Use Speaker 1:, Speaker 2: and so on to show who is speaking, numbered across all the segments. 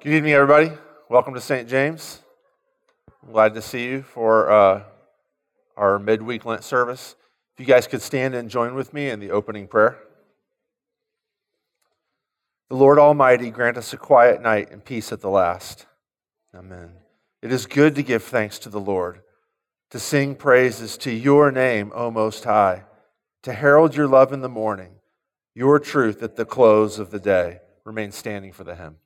Speaker 1: Good evening, everybody. Welcome to St. James. I'm glad to see you for uh, our midweek Lent service. If you guys could stand and join with me in the opening prayer. The Lord Almighty grant us a quiet night and peace at the last. Amen. It is good to give thanks to the Lord, to sing praises to your name, O Most High, to herald your love in the morning, your truth at the close of the day. Remain standing for the hymn.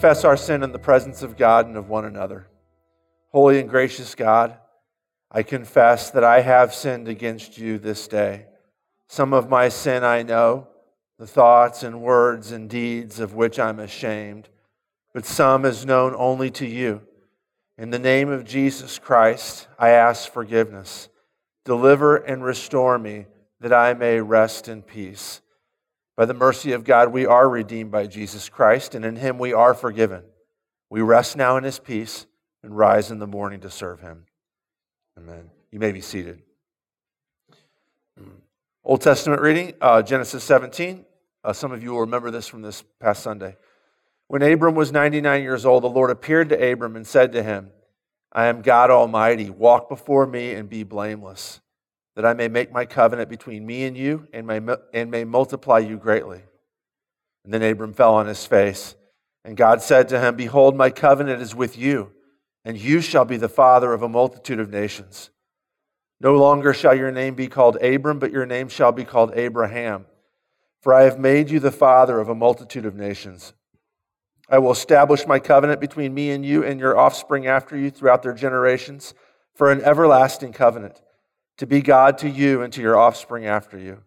Speaker 1: Confess our sin in the presence of God and of one another. Holy and gracious God, I confess that I have sinned against you this day. Some of my sin I know, the thoughts and words and deeds of which I'm ashamed, but some is known only to you. In the name of Jesus Christ, I ask forgiveness. Deliver and restore me that I may rest in peace. By the mercy of God, we are redeemed by Jesus Christ, and in him we are forgiven. We rest now in his peace and rise in the morning to serve him. Amen. You may be seated. Old Testament reading, uh, Genesis 17. Uh, some of you will remember this from this past Sunday. When Abram was 99 years old, the Lord appeared to Abram and said to him, I am God Almighty. Walk before me and be blameless that I may make my covenant between me and you and may, and may multiply you greatly. And then Abram fell on his face. And God said to him, Behold, my covenant is with you, and you shall be the father of a multitude of nations. No longer shall your name be called Abram, but your name shall be called Abraham. For I have made you the father of a multitude of nations. I will establish my covenant between me and you and your offspring after you throughout their generations for an everlasting covenant to be God to you and to your offspring after you.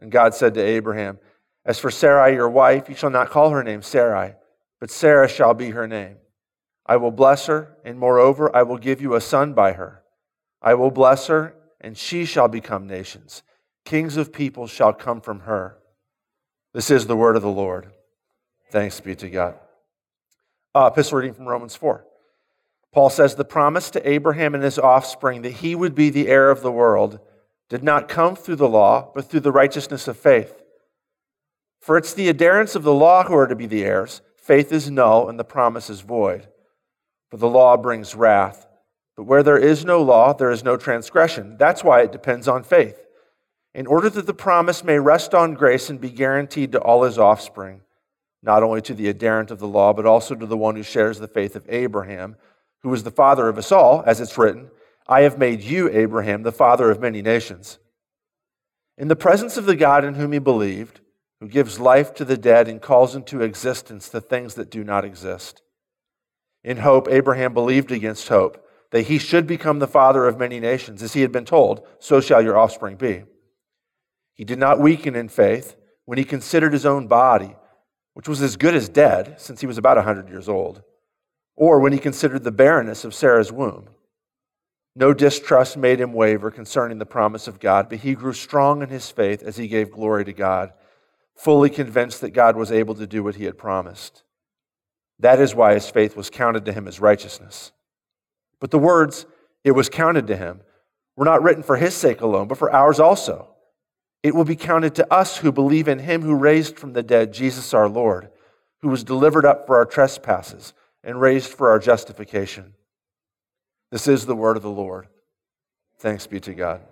Speaker 1: And God said to Abraham, As for Sarai, your wife, you shall not call her name Sarai, but Sarah shall be her name. I will bless her, and moreover, I will give you a son by her. I will bless her, and she shall become nations. Kings of people shall come from her. This is the word of the Lord. Thanks be to God. Uh, epistle reading from Romans 4. Paul says the promise to Abraham and his offspring that he would be the heir of the world did not come through the law, but through the righteousness of faith. For it's the adherents of the law who are to be the heirs. Faith is null and the promise is void. For the law brings wrath. But where there is no law, there is no transgression. That's why it depends on faith. In order that the promise may rest on grace and be guaranteed to all his offspring, not only to the adherent of the law, but also to the one who shares the faith of Abraham who is the father of us all, as it's written,
Speaker 2: I have made you, Abraham, the father of many nations. In the presence of the God in whom he believed, who gives life to the dead and calls into existence the things that do not exist. In hope, Abraham believed against hope that he should become the father of many nations. As he had been told, so shall your offspring be. He did not weaken in faith when he considered his own body, which was as good as dead, since he was about a 100 years old, or when he considered the barrenness of Sarah's womb. No distrust made him waver concerning the promise of God, but he grew strong in his faith as he gave glory to God, fully convinced that God was able to do what he had promised. That is why his faith was counted to him as righteousness. But the words, it was counted to him, were not written for his sake alone, but for ours also. It will be counted to us who believe in him who raised from the dead Jesus our Lord, who was delivered up for our trespasses and raised for our justification. This is the word of the Lord. Thanks be to God.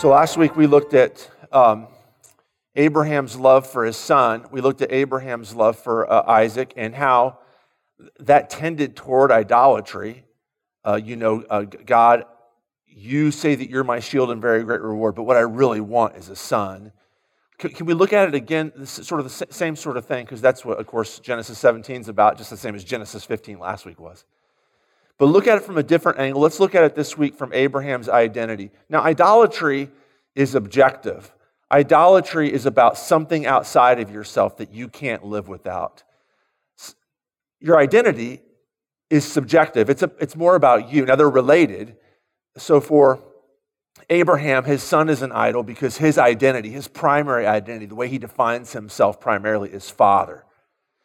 Speaker 2: So last week we looked at um, Abraham's love for his son. We looked at Abraham's love for uh, Isaac and how that tended toward idolatry. Uh, you know, uh, God, you say that you're my shield and very great reward, but what I really want is a son. Can, we look at it again? This is sort of the same sort of thing, because that's what, of course, Genesis 17 is about, just the same as Genesis 15 last week was. But look at it from a different angle. Let's look at it this week from Abraham's identity. Now, idolatry is objective. Idolatry is about something outside of yourself that you can't live without. Your identity is subjective, it's, a, it's more about you. Now, they're related. So, for Abraham, his son is an idol because his identity, his primary identity, the way he defines himself primarily is father.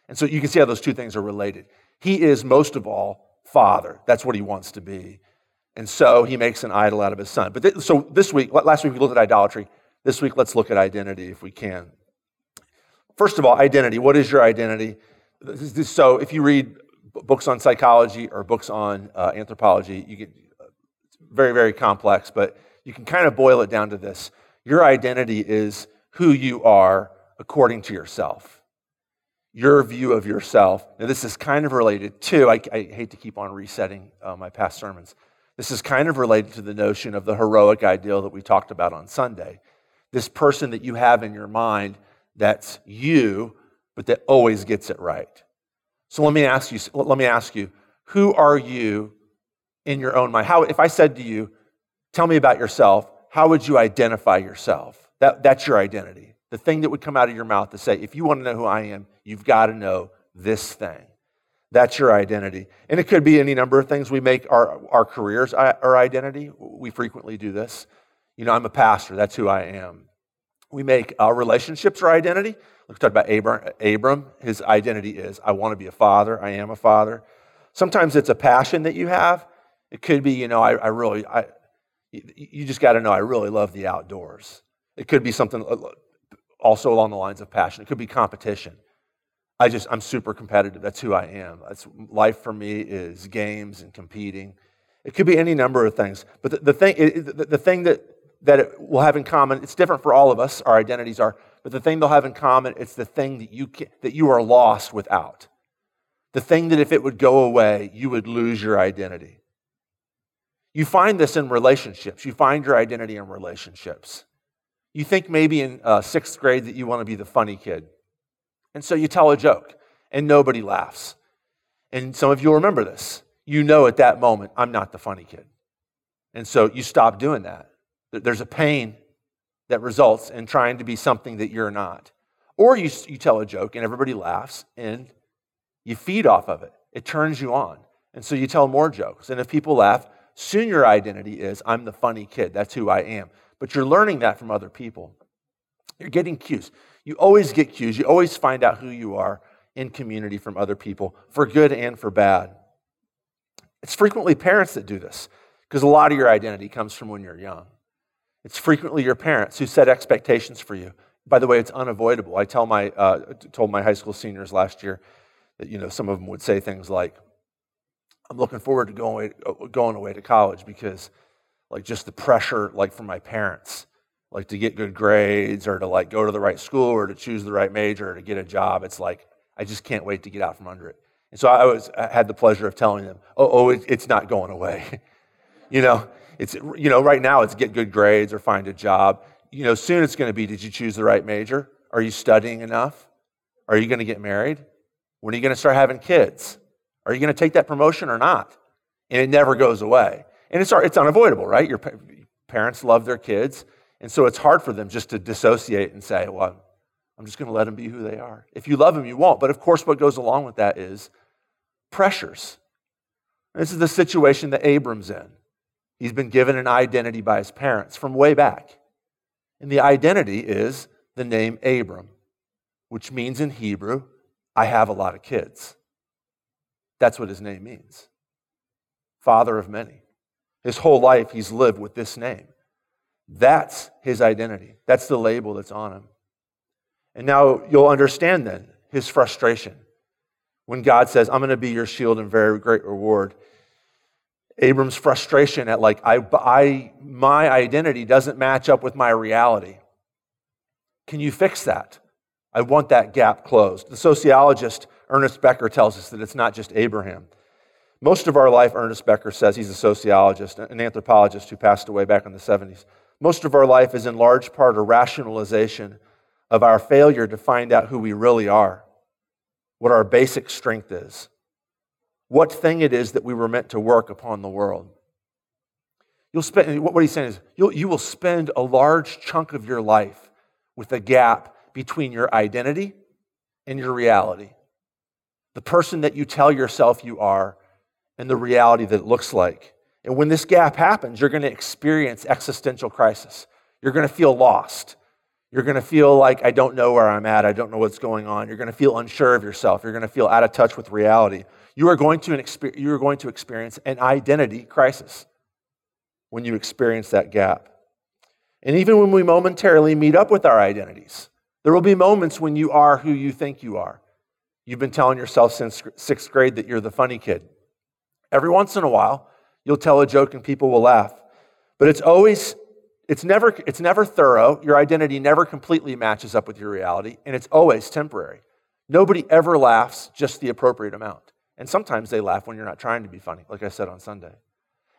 Speaker 2: And so you can see how those two things are related. He is most of all father. That's what he wants to be. And so he makes an idol out of his son. But th- so this week, last week we looked at idolatry. This week, let's look at identity if we can. First of all, identity. What is your identity? So if you read books on psychology or books on uh, anthropology, you get uh,
Speaker 1: very, very complex, but you can kind of boil it down to this your identity is who you are according to yourself. Your view of yourself. Now, this is kind of related to, I, I hate to keep on resetting uh, my past sermons. This is kind of related to the notion of the heroic ideal that we talked about on Sunday. This person that you have in your mind that's you, but that always gets it right. So let me ask you, let me ask you, who are you in your own mind? How, if I said to you, tell me about yourself, how would you identify yourself? That, that's your identity. The thing that would come out of your mouth to say, if you want to know who I am, you've got to know this thing. That's your identity. And it could be any number of things. We make our, our careers our identity. We frequently do this. You know, I'm a pastor, that's who I am. We make our relationships our identity. Let's talk about Abram. Abram. His identity is I want to be a father, I am a father. Sometimes it's a passion that you have. It could be, you know, I, I really, I, you just got to know I really love the outdoors. It could be something uh, also along the lines of passion. It could be competition. I just, I'm super competitive. That's who I am. That's, life for me is games and competing. It could be any number of things. But the, the thing, the, the thing that, that it will have in common, it's different for all of us, our identities are, but the thing they'll have in common, it's the thing that you, can, that you are lost without. The thing that if it would go away, you would lose your identity. You find this in relationships. You find your identity in relationships. You think maybe in uh, sixth grade that you want to be the funny kid. And so you tell a joke, and nobody laughs. And some of you remember this. You know at that moment, I'm not the funny kid. And so you stop doing that. There's a pain that results in trying to be something that you're not. Or you, you tell a joke, and everybody laughs, and you feed off of it. It turns you on. And so you tell more jokes. And if people laugh, soon your identity is I'm the funny kid. That's who I am. But you're learning that from other people. You're getting cues. You always get cues. You always find out who you are in community from other people, for good and for bad. It's frequently parents that do this because a lot of your identity comes from when you're young. It's frequently your parents who set expectations for you. By the way, it's unavoidable. I tell my, uh, told my high school seniors last year that you know some of them would say things like, I'm looking forward to going away, going away to college because, like, just the pressure, like, from my parents, like, to get good grades or to, like, go to the right school or to choose the right major or to get a job. It's like, I just can't wait to get out from under it. And so I, was, I had the pleasure of telling them, oh, oh it, it's not going away. you know, it's, you know, right now it's get good grades or find a job. You know, soon it's going to be, did you choose the right major? Are you studying enough? Are you going to get married? When are you going to start having kids? Are you going to take that promotion or not? And it never goes away. And it's, it's unavoidable, right? Your parents love their kids. And so it's hard for them just to dissociate and say, well, I'm just going to let them be who they are. If you love them, you won't. But of course, what goes along with that is pressures. This is the situation that Abram's in. He's been given an identity by his parents from way back. And the identity is the name Abram, which means in Hebrew, I have a lot of kids. That's what his name means Father of many. His whole life, he's lived with this name. That's his identity. That's the label that's on him. And now you'll understand then his frustration when God says, I'm going to be your shield and very great reward. Abram's frustration at like, I, I, my identity doesn't match up with my reality. Can you fix that? I want that gap closed. The sociologist Ernest Becker tells us that it's not just Abraham. Most of our life, Ernest Becker says, he's a sociologist, an anthropologist who passed away back in the 70s. Most of our life is in large part a rationalization of our failure to find out who we really are, what our basic strength is, what thing it is that we were meant to work upon the world. You'll spend, what he's saying is, you'll, you will spend a large chunk of your life with a gap between your identity and your reality the person that you tell yourself you are, and the reality that it looks like. And when this gap happens, you're going to experience existential crisis. You're going to feel lost. You're going to feel like, I don't know where I'm at. I don't know what's going on. You're going to feel unsure of yourself. You're going to feel out of touch with reality. You are going to, you are going to experience an identity crisis when you experience that gap. And even when we momentarily meet up with our identities, there will be moments when you are who you think you are. You've been telling yourself since sixth grade that you're the funny kid. Every once in a while, you'll tell a joke and people will laugh. But it's always, it's never, it's never thorough. Your identity never completely matches up with your reality, and it's always temporary. Nobody ever laughs just the appropriate amount. And sometimes they laugh when you're not trying to be funny, like I said on Sunday.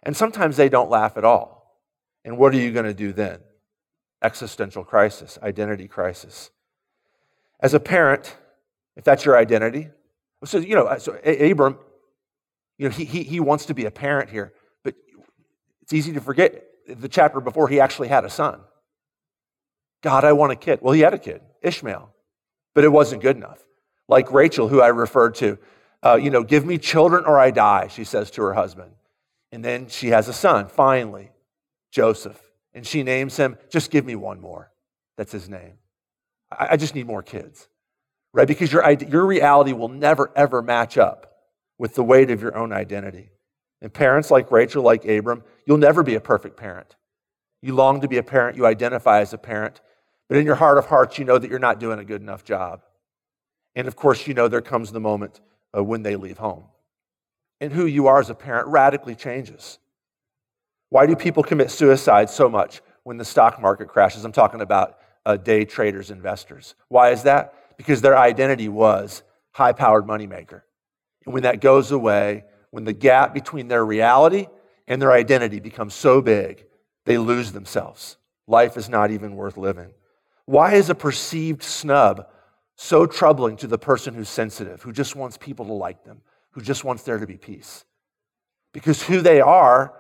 Speaker 1: And sometimes they don't laugh at all. And what are you going to do then? Existential crisis, identity crisis. As a parent, if that's your identity, so, you know, so Abram, you know, he, he, he wants to be a parent here, it's easy to forget the chapter before he actually had a son. God, I want a kid. Well, he had a kid, Ishmael, but it wasn't good enough. Like Rachel, who I referred to, uh, you know, give me children or I die, she says to her husband. And then she has a son, finally, Joseph. And she names him, just give me one more. That's his name. I, I just need more kids, right? Because your, your reality will never, ever match up with the weight of your own identity. And parents like Rachel, like Abram, you'll never be a perfect parent. You long to be a parent, you identify as a parent, but in your heart of hearts, you know that you're not doing a good enough job. And of course, you know there comes the moment uh, when they leave home. And who you are as a parent radically changes. Why do people commit suicide so much when the stock market crashes? I'm talking about uh, day traders, investors. Why is that? Because their identity was high powered moneymaker. And when that goes away, when the gap between their reality and their identity becomes so big, they lose themselves. Life is not even worth living. Why is a perceived snub so troubling to the person who's sensitive, who just wants people to like them, who just wants there to be peace? Because who they are,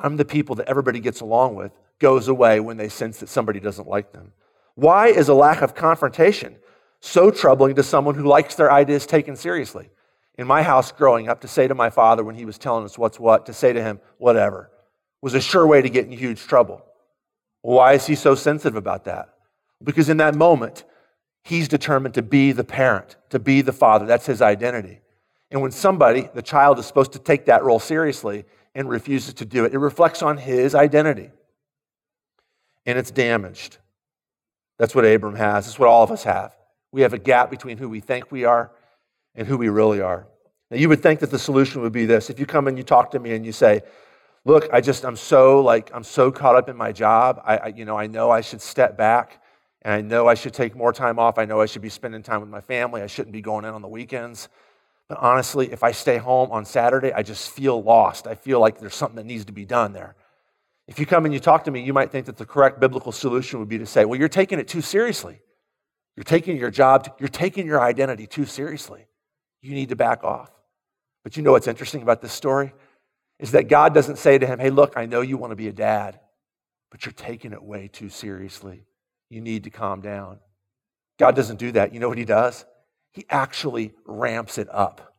Speaker 1: I'm the people that everybody gets along with, goes away when they sense that somebody doesn't like them. Why is a lack of confrontation so troubling to someone who likes their ideas taken seriously? In my house growing up to say to my father when he was telling us what's what, to say to him, whatever, was a sure way to get in huge trouble. Why is he so sensitive about that? Because in that moment, he's determined to be the parent, to be the father. That's his identity. And when somebody, the child, is supposed to take that role seriously and refuses to do it, it reflects on his identity. And it's damaged. That's what Abram has. That's what all of us have. We have a gap between who we think we are and who we really are. Now, you would think that the solution would be this. If you come and you talk to me and you say, look, I just, I'm so like, I'm so caught up in my job. I, I, you know, I know I should step back and I know I should take more time off. I know I should be spending time with my family. I shouldn't be going in on the weekends. But honestly, if I stay home on Saturday, I just feel lost. I feel like there's something that needs to be done there. If you come and you talk to me, you might think that the correct biblical solution would be to say, well, you're taking it too seriously. You're taking your job, you're taking your identity too seriously you need to back off. But you know what's interesting about this story? Is that God doesn't say to him, hey, look, I know you want to be a dad, but you're taking it way too seriously. You need to calm down. God doesn't do that. You know what he does? He actually ramps it up.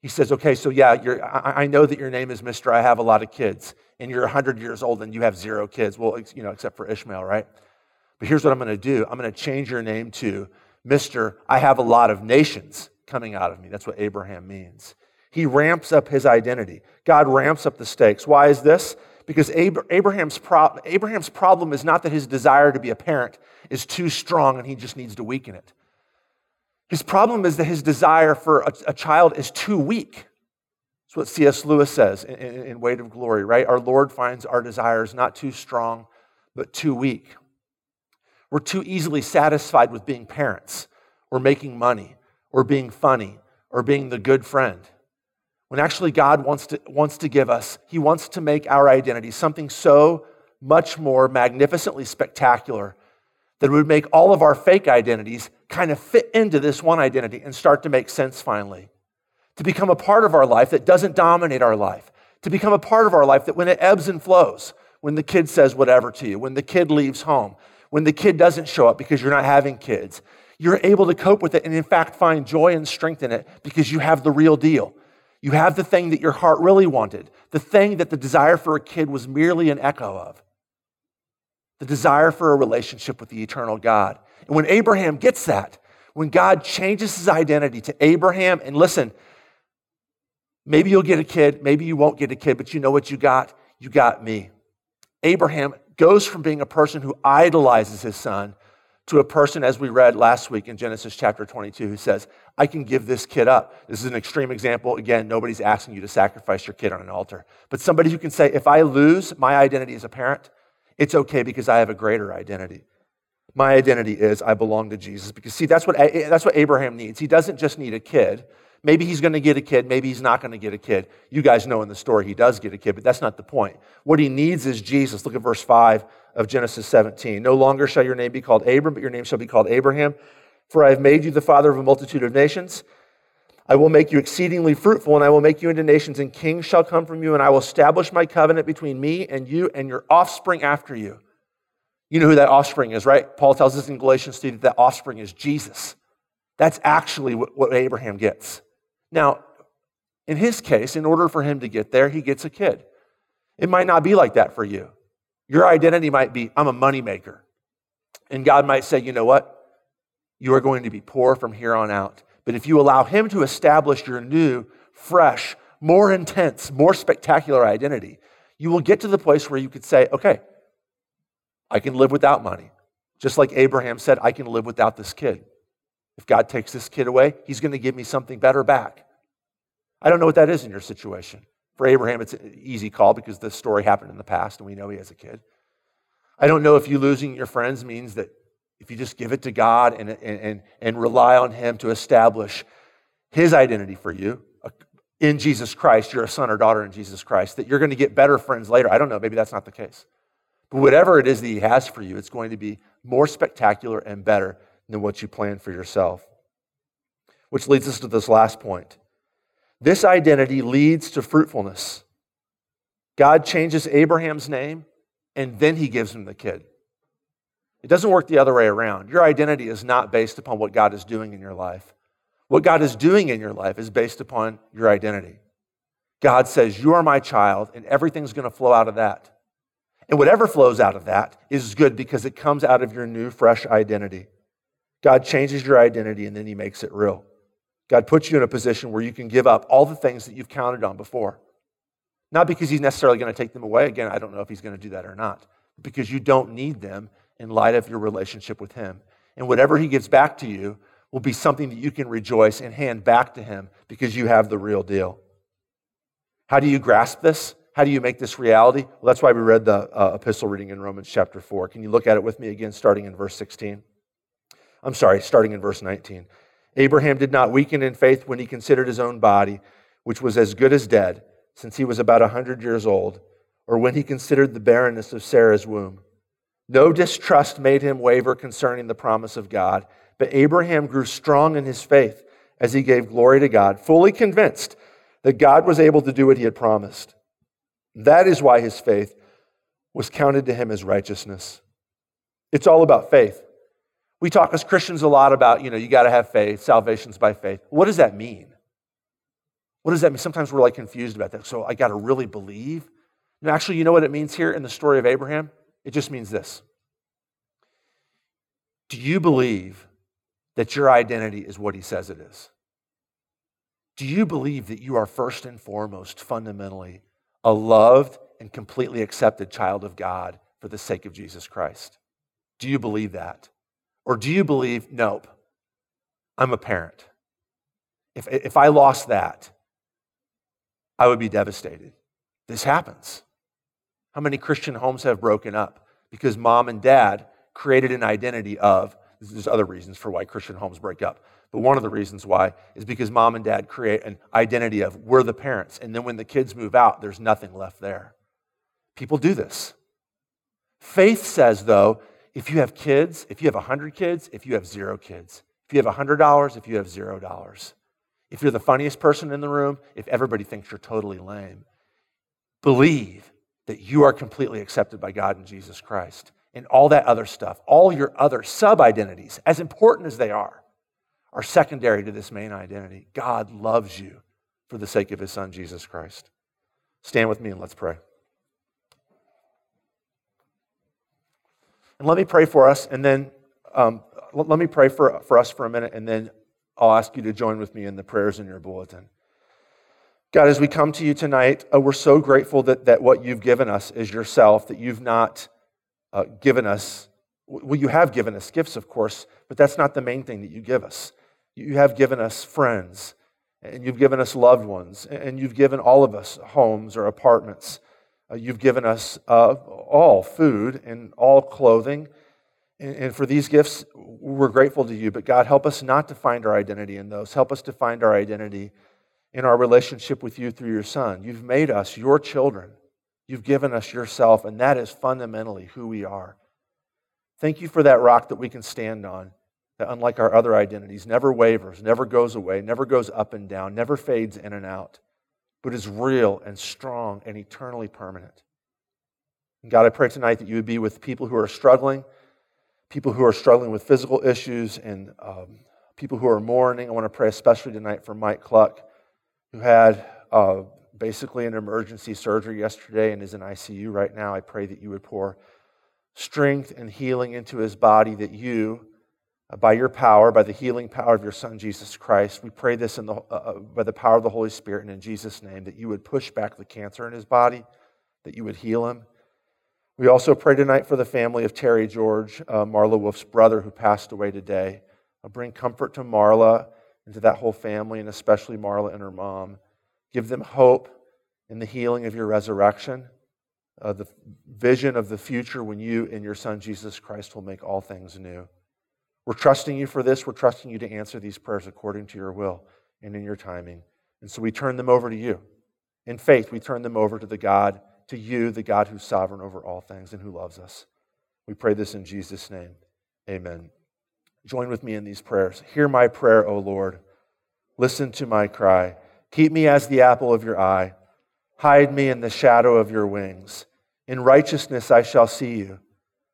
Speaker 1: He says, okay, so yeah, I, I know that your name is Mr. I have a lot of kids, and you're 100 years old and you have zero kids. Well, you know, except for Ishmael, right? But here's what I'm going to do I'm going to change your name to Mr. I have a lot of nations coming out of me. That's what Abraham means. He ramps up his identity. God ramps up the stakes. Why is this? Because Abraham's, pro- Abraham's problem is not that his desire to be a parent is too strong and he just needs to weaken it. His problem is that his desire for a, a child is too weak. That's what C.S. Lewis says in, in, in Weight of Glory, right? Our Lord finds our desires not too strong, but too weak. We're too easily satisfied with being parents or making money or being funny or being the good friend. When actually God wants to, wants to give us, He wants to make our identity something so much more magnificently spectacular that it would make all of our fake identities kind of fit into this one identity and start to make sense finally. To become a part of our life that doesn't dominate our life. To become a part of our life that when it ebbs and flows, when the kid says whatever to you, when the kid leaves home, when the kid doesn't show up because you're not having kids, you're able to cope with it and, in fact, find joy and strength in it because you have the real deal. You have the thing that your heart really wanted, the thing that the desire for a kid was merely an echo of the desire for a relationship with the eternal God. And when Abraham gets that, when God changes his identity to Abraham, and listen, maybe you'll get a kid, maybe you won't get a kid, but you know what you got? You got me. Abraham goes from being a person who idolizes his son to a person, as we read last week in Genesis chapter 22, who says, I can give this kid up. This is an extreme example. Again, nobody's asking you to sacrifice your kid on an altar. But somebody who can say, if I lose my identity as a parent, it's okay because I have a greater identity. My identity is I belong to Jesus. Because, see, that's what, that's what Abraham needs. He doesn't just need a kid. Maybe he's going to get a kid. Maybe he's not going to get a kid. You guys know in the story he does get a kid, but that's not the point. What he needs is Jesus. Look at verse 5 of Genesis 17. No longer shall your name be called Abram, but your name shall be called Abraham. For I have made you the father of a multitude of nations. I will make you exceedingly fruitful, and I will make you into nations, and kings shall come from you, and I will establish my covenant between me and you and your offspring after you. You know who that offspring is, right? Paul tells us in Galatians 3 that that offspring is Jesus. That's actually what, what Abraham gets. Now, in his case, in order for him to get there, he gets a kid. It might not be like that for you. Your identity might be, I'm a moneymaker. And God might say, you know what? You are going to be poor from here on out. But if you allow Him to establish your new, fresh, more intense, more spectacular identity, you will get to the place where you could say, okay, I can live without money. Just like Abraham said, I can live without this kid. If God takes this kid away, He's going to give me something better back. I don't know what that is in your situation. For Abraham, it's an easy call because this story happened in the past and we know he has a kid. I don't know if you losing your friends means that if you just give it to God and, and, and rely on Him to establish His identity for you in Jesus Christ, you're a son or daughter in Jesus Christ, that you're going to get better friends later. I don't know, maybe that's not the case. But whatever it is that He has for you, it's going to be more spectacular and better than what you plan for yourself. Which leads us to this last point. This identity leads to fruitfulness. God changes Abraham's name, and then He gives him the kid. It doesn't work the other way around. Your identity is not based upon what God is doing in your life. What God is doing in your life is based upon your identity. God says, You are my child, and everything's going to flow out of that. And whatever flows out of that is good because it comes out of your new, fresh identity. God changes your identity and then He makes it real. God puts you in a position where you can give up all the things that you've counted on before. Not because He's necessarily going to take them away. Again, I don't know if He's going to do that or not. Because you don't need them in light of your relationship with Him. And whatever He gives back to you will be something that you can rejoice and hand back to Him because you have the real deal. How do you grasp this? How do you make this reality? Well, that's why we read the uh, epistle reading in Romans chapter 4. Can you look at it with me again, starting in verse 16? I'm sorry, starting in verse 19. Abraham did not weaken in faith when he considered his own body, which was as good as dead, since he was about a 100 years old, or when he considered the barrenness of Sarah's womb. No distrust made him waver concerning the promise of God, but Abraham grew strong in his faith as he gave glory to God, fully convinced that God was able to do what he had promised. That is why his faith was counted to him as righteousness. It's all about faith. We talk as Christians a lot about, you know, you got to have faith, salvation's by faith. What does that mean? What does that mean? Sometimes we're like confused about that. So I got to really believe? No, actually, you know what it means here in the story of Abraham? It just means this Do you believe that your identity is what he says it is? Do you believe that you are first and foremost, fundamentally, a loved and completely accepted child of God for the sake of Jesus Christ? Do you believe that? Or do you believe, nope, I'm a parent? If, if I lost that, I would be devastated. This happens. How many Christian homes have broken up because mom and dad created an identity of, there's other reasons for why Christian homes break up, but one of the reasons why is because mom and dad create an identity of, we're the parents. And then when the kids move out, there's nothing left there. People do this. Faith says, though, if you have kids, if you have 100 kids, if you have zero kids, if you have $100, if you have $0, if you're the funniest person in the room, if everybody thinks you're totally lame, believe that you are completely accepted by God in Jesus Christ. And all that other stuff, all your other sub identities, as important as they are, are secondary to this main identity. God loves you for the sake of his son, Jesus Christ. Stand with me and let's pray. And let me pray for us, and then um, let me pray for, for us for a minute, and then I'll ask you to join with me in the prayers in your bulletin. God, as we come to you tonight, uh, we're so grateful that, that what you've given us is yourself, that you've not uh, given us Well, you have given us gifts, of course, but that's not the main thing that you give us. You have given us friends, and you've given us loved ones, and you've given all of us homes or apartments. Uh, you've given us uh, all food and all clothing. And, and for these gifts, we're grateful to you. But God, help us not to find our identity in those. Help us to find our identity in our relationship with you through your Son. You've made us your children. You've given us yourself, and that is fundamentally who we are. Thank you for that rock that we can stand on, that unlike our other identities, never wavers, never goes away, never goes up and down, never fades in and out, but is real and strong and eternally permanent. And God, I pray tonight that you would be with people who are struggling, people who are struggling with physical issues, and um, people who are mourning. I want to pray especially tonight for Mike Cluck, who had uh, basically an emergency surgery yesterday and is in ICU right now. I pray that you would pour strength and healing into his body that you, by your power, by the healing power of your Son, Jesus Christ, we pray this in the, uh, uh, by the power of the Holy Spirit and in Jesus' name, that you would push back the cancer in his body, that you would heal him. We also pray tonight for the family of Terry George, uh, Marla Wolf's brother, who passed away today. I'll bring comfort to Marla and to that whole family, and especially Marla and her mom. Give them hope in the healing of your resurrection uh, the vision of the future when you and your Son Jesus Christ will make all things new. We're trusting you for this. We're trusting you to answer these prayers according to your will and in your timing. And so we turn them over to you. In faith, we turn them over to the God, to you, the God who's sovereign over all things and who loves us. We pray this in Jesus' name. Amen. Join with me in these prayers. Hear my prayer, O Lord. Listen to my cry. Keep me as the apple of your eye. Hide me in the shadow of your wings. In righteousness I shall see you.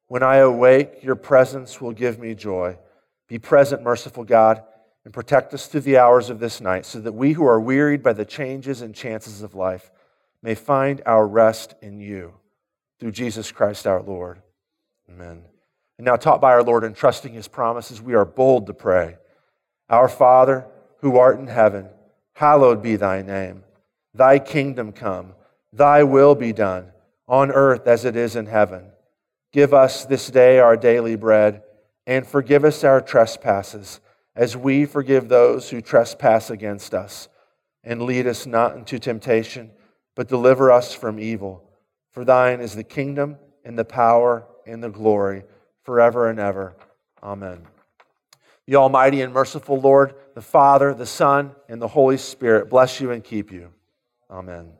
Speaker 1: When I awake, your presence will give me joy. Be present, merciful God, and protect us through the hours of this night, so that we who are wearied by the changes and chances of life may find our rest in you. Through Jesus Christ our Lord. Amen. And now, taught by our Lord and trusting his promises, we are bold to pray Our Father, who art in heaven, hallowed be thy name. Thy kingdom come, thy will be done, on earth as it is in heaven. Give us this day our daily bread, and forgive us our trespasses, as we forgive those who trespass against us. And lead us not into temptation, but deliver us from evil. For thine is the kingdom, and the power, and the glory, forever and ever. Amen. The Almighty and merciful Lord, the Father, the Son, and the Holy Spirit bless you and keep you. Amen.